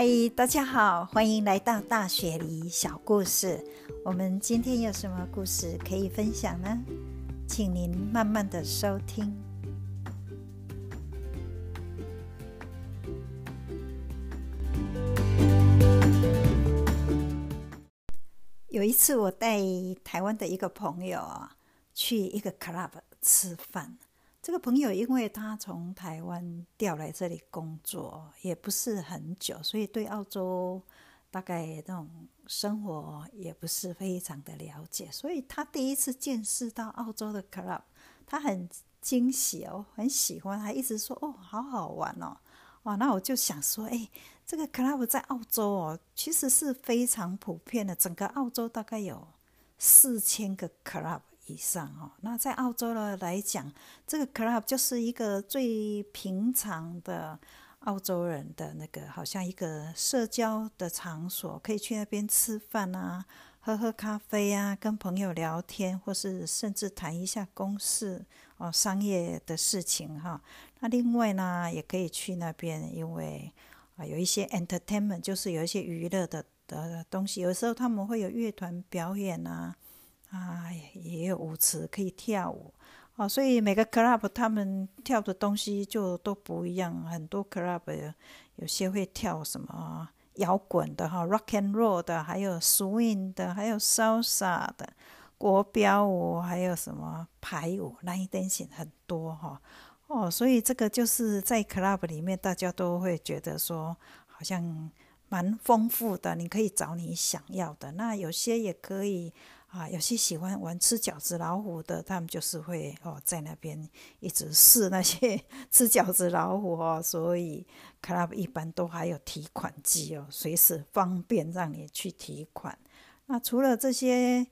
嗨，大家好，欢迎来到大雪梨小故事。我们今天有什么故事可以分享呢？请您慢慢的收听。有一次，我带台湾的一个朋友啊，去一个 club 吃饭。这个朋友因为他从台湾调来这里工作，也不是很久，所以对澳洲大概那种生活也不是非常的了解。所以他第一次见识到澳洲的 club，他很惊喜哦，很喜欢，还一直说哦，好好玩哦，哇！那我就想说，哎，这个 club 在澳洲哦，其实是非常普遍的，整个澳洲大概有四千个 club。以上哦，那在澳洲呢来讲，这个 club 就是一个最平常的澳洲人的那个，好像一个社交的场所，可以去那边吃饭啊，喝喝咖啡啊，跟朋友聊天，或是甚至谈一下公事哦，商业的事情哈。那另外呢，也可以去那边，因为啊有一些 entertainment，就是有一些娱乐的的东西，有时候他们会有乐团表演啊。啊，也有舞池可以跳舞哦，所以每个 club 他们跳的东西就都不一样。很多 club 有些会跳什么摇滚的哈，rock and roll 的，还有 swing 的，还有 salsa 的，国标舞，还有什么排舞，line dancing 很多哈。哦，所以这个就是在 club 里面，大家都会觉得说好像蛮丰富的，你可以找你想要的。那有些也可以。啊，有些喜欢玩吃饺子老虎的，他们就是会哦，在那边一直试那些 吃饺子老虎哦，所以 club 一般都还有提款机哦，随时方便让你去提款。那除了这些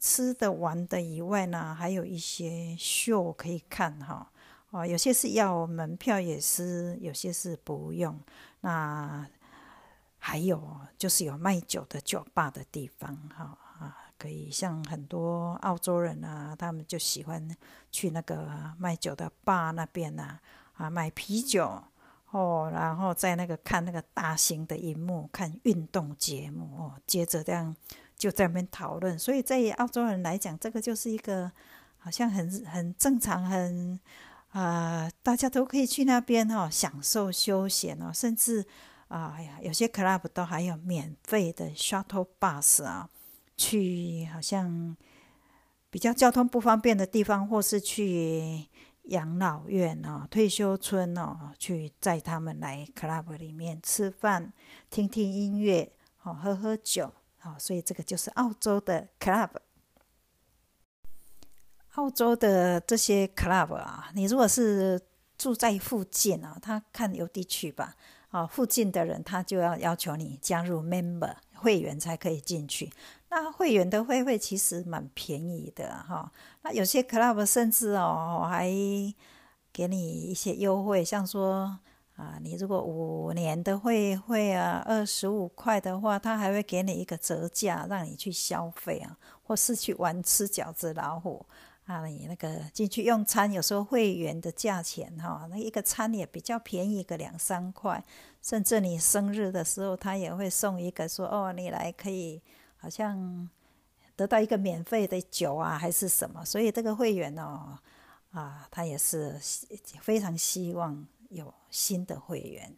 吃的玩的以外呢，还有一些秀可以看哈。哦，有些是要门票，也是有些是不用。那还有就是有卖酒的酒吧的地方哈。可以像很多澳洲人啊，他们就喜欢去那个卖酒的坝那边呐，啊，买啤酒哦，然后在那个看那个大型的荧幕看运动节目哦，接着这样就在那边讨论。所以在澳洲人来讲，这个就是一个好像很很正常，很啊，大家都可以去那边哈，享受休闲哦，甚至啊，呀，有些 club 都还有免费的 shuttle bus 啊。去好像比较交通不方便的地方，或是去养老院哦、退休村哦，去载他们来 club 里面吃饭、听听音乐、哦喝喝酒，哦，所以这个就是澳洲的 club。澳洲的这些 club 啊，你如果是住在附近啊，他看邮地区吧，啊，附近的人他就要要求你加入 member 会员才可以进去。那会员的会费其实蛮便宜的哈，那有些 club 甚至哦还给你一些优惠，像说啊，你如果五年的会费啊，二十五块的话，他还会给你一个折价，让你去消费啊，或是去玩吃饺子老虎啊，你那个进去用餐，有时候会员的价钱哈，那一个餐也比较便宜，个两三块，甚至你生日的时候，他也会送一个，说哦，你来可以。好像得到一个免费的酒啊，还是什么？所以这个会员哦，啊，他也是非常希望有新的会员。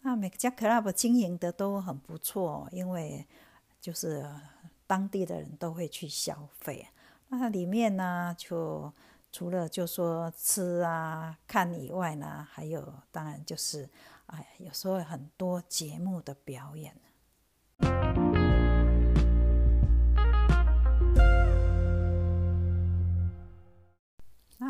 那每家 club 经营的都很不错，因为就是当地的人都会去消费。那里面呢，就除了就说吃啊、看以外呢，还有当然就是，哎，有时候很多节目的表演。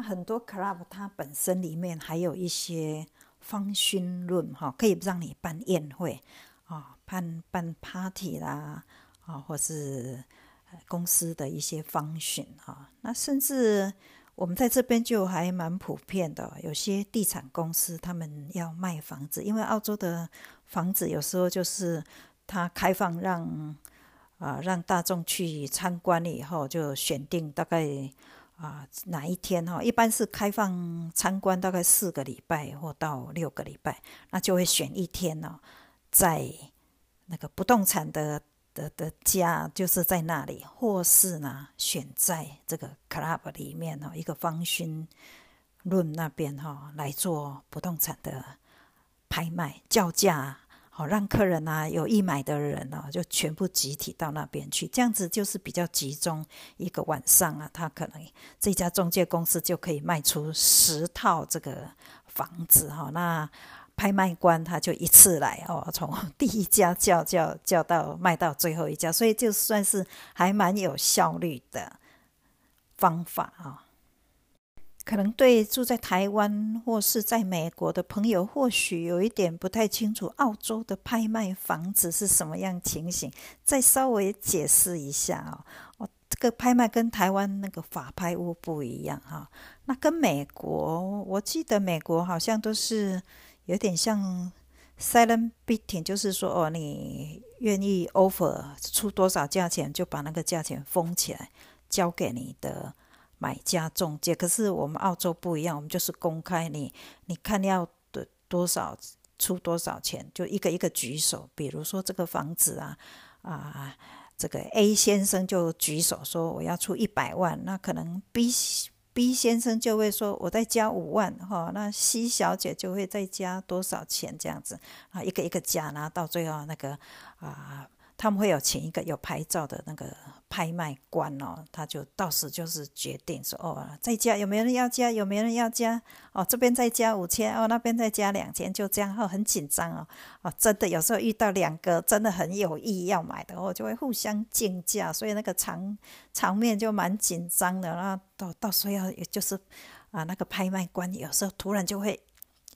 很多 club 它本身里面还有一些方勋论哈，可以让你办宴会啊，办办 party 啦啊，或是公司的一些方勋啊。那甚至我们在这边就还蛮普遍的，有些地产公司他们要卖房子，因为澳洲的房子有时候就是它开放让啊让大众去参观了以后，就选定大概。啊，哪一天哈？一般是开放参观，大概四个礼拜或到六个礼拜，那就会选一天呢，在那个不动产的的的家就是在那里，或是呢选在这个 club 里面哦，一个方勋论那边哈来做不动产的拍卖叫价。好，让客人啊有意买的人啊，就全部集体到那边去，这样子就是比较集中。一个晚上啊，他可能这家中介公司就可以卖出十套这个房子哈。那拍卖官他就一次来哦，从 第一家叫叫叫到卖到最后一家，所以就算是还蛮有效率的方法啊。可能对住在台湾或是在美国的朋友，或许有一点不太清楚，澳洲的拍卖房子是什么样情形？再稍微解释一下哦。哦，这个拍卖跟台湾那个法拍屋不一样哈。那跟美国，我记得美国好像都是有点像 silent bidding，就是说哦，你愿意 offer 出多少价钱，就把那个价钱封起来，交给你的。买家中介，可是我们澳洲不一样，我们就是公开，你你看要的多少出多少钱，就一个一个举手。比如说这个房子啊啊，这个 A 先生就举手说我要出一百万，那可能 B B 先生就会说我再加五万哈，那 C 小姐就会再加多少钱这样子啊，一个一个加，然后到最后那个啊。他们会有请一个有牌照的那个拍卖官哦，他就到时就是决定说哦，再加有没有人要加，有没有人要加哦，这边再加五千哦，那边再加两千，就这样哦，很紧张哦哦，真的有时候遇到两个真的很有意要买的哦，就会互相竞价，所以那个场场面就蛮紧张的。那到到时候要也就是啊，那个拍卖官有时候突然就会。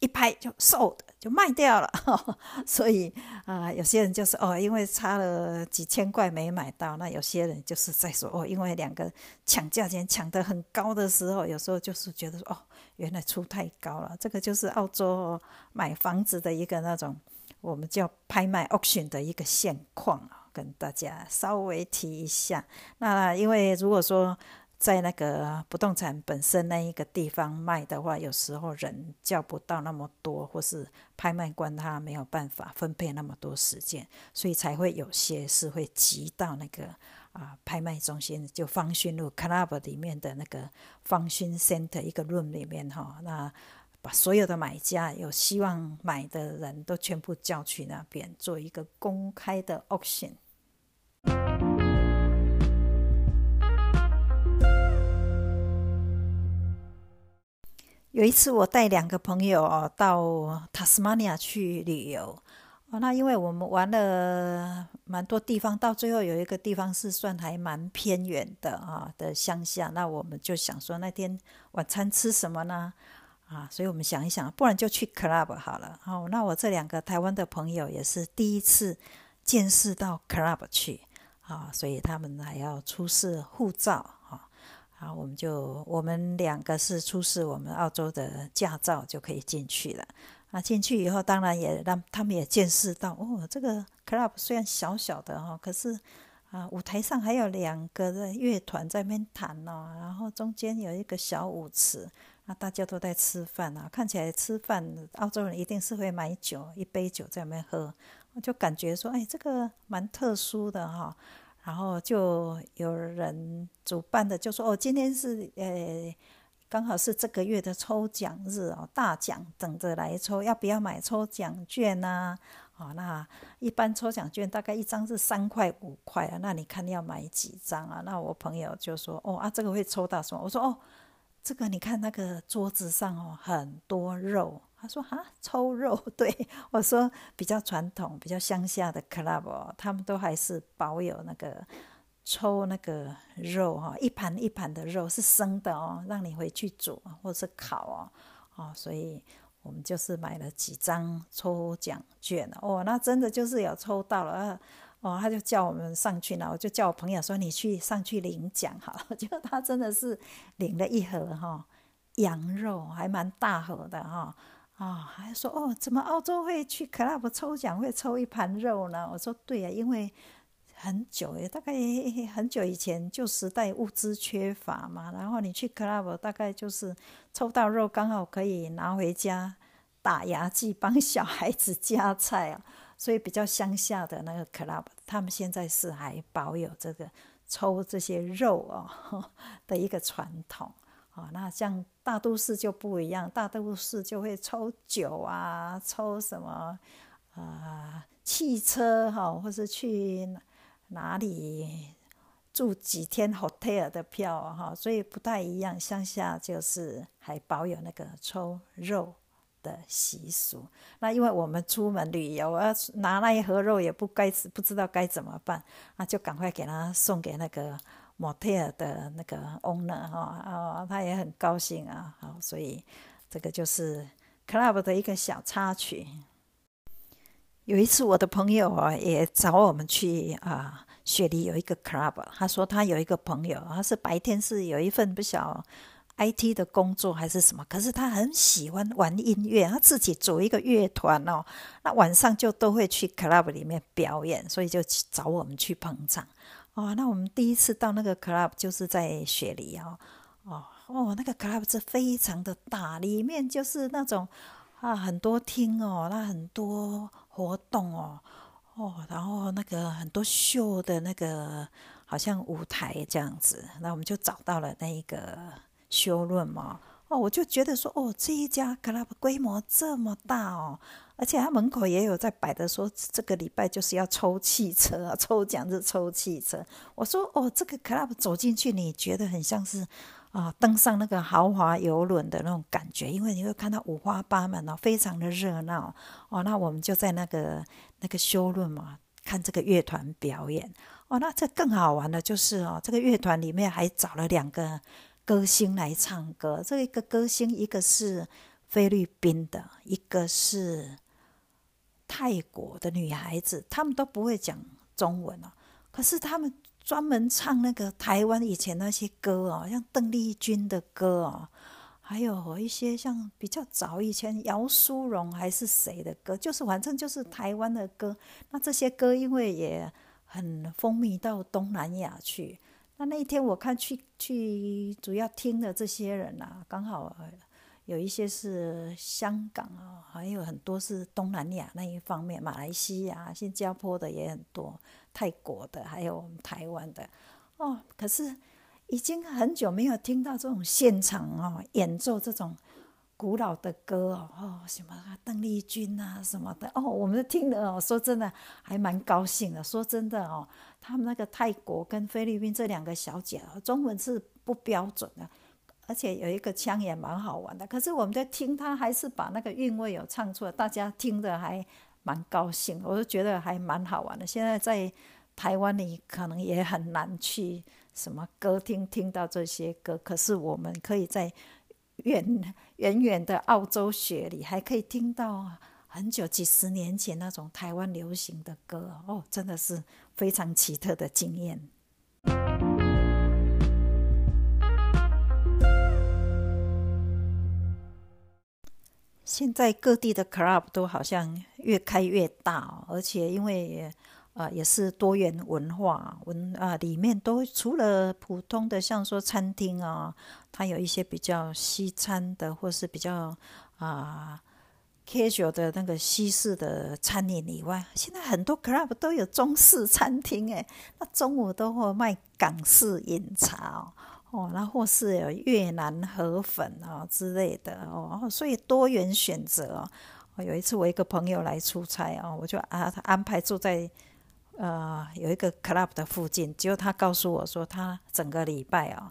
一拍就售的就卖掉了，所以啊，有些人就是哦，因为差了几千块没买到，那有些人就是在说哦，因为两个抢价钱抢得很高的时候，有时候就是觉得说哦，原来出太高了。这个就是澳洲买房子的一个那种我们叫拍卖 auction 的一个现况啊，跟大家稍微提一下。那因为如果说在那个不动产本身那一个地方卖的话，有时候人叫不到那么多，或是拍卖官他没有办法分配那么多时间，所以才会有些是会集到那个啊拍卖中心，就方勋路 Club 里面的那个方勋 Center 一个 room 里面哈，那把所有的买家有希望买的人都全部叫去那边做一个公开的 auction。有一次，我带两个朋友哦到塔斯马尼亚去旅游哦。那因为我们玩了蛮多地方，到最后有一个地方是算还蛮偏远的啊的乡下。那我们就想说，那天晚餐吃什么呢？啊，所以我们想一想，不然就去 club 好了。哦，那我这两个台湾的朋友也是第一次见识到 club 去啊，所以他们还要出示护照。好，我们就我们两个是出示我们澳洲的驾照就可以进去了。啊，进去以后当然也让他们也见识到哦，这个 club 虽然小小的哈，可是啊，舞台上还有两个的乐团在那边弹哦，然后中间有一个小舞池，那大家都在吃饭啊，看起来吃饭澳洲人一定是会买酒，一杯酒在那边喝，我就感觉说，哎，这个蛮特殊的哈。然后就有人主办的就说：“哦，今天是呃，刚好是这个月的抽奖日哦，大奖等着来抽，要不要买抽奖券呢？哦，那一般抽奖券大概一张是三块五块啊，那你看要买几张啊？那我朋友就说：哦啊，这个会抽到什么？我说：哦，这个你看那个桌子上哦，很多肉。”他说：“啊，抽肉？对我说，比较传统、比较乡下的 club 哦，他们都还是保有那个抽那个肉哈，一盘一盘的肉是生的哦，让你回去煮或者是烤哦，哦，所以我们就是买了几张抽奖券哦，那真的就是有抽到了哦，他就叫我们上去了，我就叫我朋友说你去上去领奖哈，就他真的是领了一盒哈羊肉，还蛮大盒的哈。”啊，还说哦，怎么澳洲会去 club 抽奖会抽一盘肉呢？我说对呀，因为很久诶，大概很久以前旧时代物资缺乏嘛，然后你去 club 大概就是抽到肉刚好可以拿回家打牙祭，帮小孩子夹菜啊。所以比较乡下的那个 club，他们现在是还保有这个抽这些肉哦 的一个传统。啊，那像大都市就不一样，大都市就会抽酒啊，抽什么啊，汽车哈，或是去哪里住几天 hotel 的票哈，所以不太一样。乡下就是还保有那个抽肉的习俗。那因为我们出门旅游，啊拿那一盒肉也不该不知道该怎么办，那就赶快给他送给那个。模特的那个 owner 哈啊，他也很高兴啊，好，所以这个就是 club 的一个小插曲。有一次，我的朋友啊也找我们去啊，雪梨有一个 club，他说他有一个朋友，他是白天是有一份不晓 IT 的工作还是什么，可是他很喜欢玩音乐，他自己组一个乐团哦，那晚上就都会去 club 里面表演，所以就找我们去捧场。哦，那我们第一次到那个 club 就是在雪梨哦，哦哦，那个 club 是非常的大，里面就是那种啊很多厅哦，那很多活动哦，哦，然后那个很多秀的那个好像舞台这样子，那我们就找到了那一个修论嘛，哦，我就觉得说，哦，这一家 club 规模这么大哦。而且他门口也有在摆的，说这个礼拜就是要抽汽车啊，抽奖是抽汽车。我说哦，这个 club 走进去，你觉得很像是啊登上那个豪华游轮的那种感觉，因为你会看到五花八门哦，非常的热闹哦。那我们就在那个那个修论嘛，看这个乐团表演哦。那这更好玩的就是哦，这个乐团里面还找了两个歌星来唱歌。这一个歌星，一个是菲律宾的，一个是。泰国的女孩子，她们都不会讲中文哦，可是她们专门唱那个台湾以前那些歌哦，像邓丽君的歌哦，还有一些像比较早以前姚淑荣还是谁的歌，就是反正就是台湾的歌。那这些歌因为也很风靡到东南亚去。那那一天我看去去主要听的这些人啊，刚好。有一些是香港啊，还有很多是东南亚那一方面，马来西亚、新加坡的也很多，泰国的，还有我们台湾的。哦，可是已经很久没有听到这种现场哦演奏这种古老的歌哦，哦什么邓丽君啊什么的哦，我们听的哦，说真的还蛮高兴的。说真的哦，他们那个泰国跟菲律宾这两个小姐哦中文是不标准的。而且有一个腔也蛮好玩的，可是我们在听他还是把那个韵味有唱出来，大家听着还蛮高兴，我就觉得还蛮好玩的。现在在台湾里可能也很难去什么歌厅听到这些歌，可是我们可以在远远远的澳洲雪里还可以听到很久几十年前那种台湾流行的歌哦，真的是非常奇特的经验。现在各地的 club 都好像越开越大，而且因为呃也是多元文化文啊，里面都除了普通的像说餐厅啊，它有一些比较西餐的或是比较啊 casual 的那个西式的餐饮以外，现在很多 club 都有中式餐厅诶，那中午都会卖港式饮茶。哦，那或是越南河粉啊之类的哦，所以多元选择哦。有一次我一个朋友来出差哦，我就啊他安排住在呃有一个 club 的附近，结果他告诉我说他整个礼拜哦。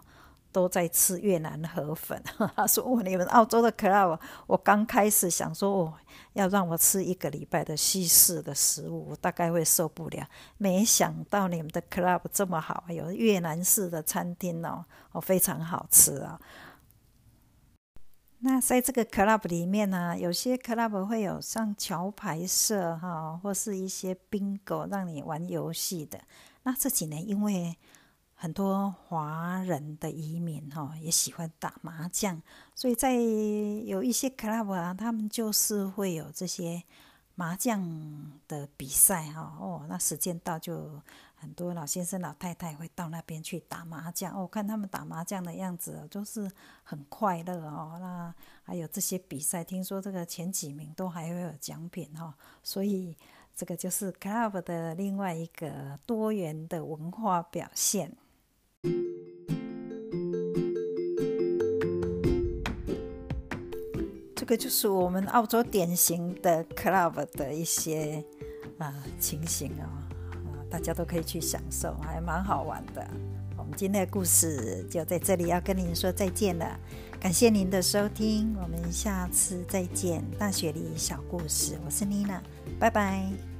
都在吃越南河粉，他说：“哦，你们澳洲的 club，我刚开始想说，哦，要让我吃一个礼拜的西式的食物，我大概会受不了。没想到你们的 club 这么好，有越南式的餐厅哦，哦，非常好吃啊。那在这个 club 里面呢，有些 club 会有像桥牌社哈，或是一些 bingo 让你玩游戏的。那这几年因为很多华人的移民哈也喜欢打麻将，所以在有一些 club 啊，他们就是会有这些麻将的比赛哈哦，那时间到就很多老先生老太太会到那边去打麻将哦，看他们打麻将的样子都是很快乐哦。那还有这些比赛，听说这个前几名都还会有奖品哈，所以。这个就是 club 的另外一个多元的文化表现。这个就是我们澳洲典型的 club 的一些啊情形哦，啊，大家都可以去享受，还蛮好玩的。我们今天的故事就在这里要跟您说再见了，感谢您的收听，我们下次再见。大雪梨小故事，我是妮娜。拜拜。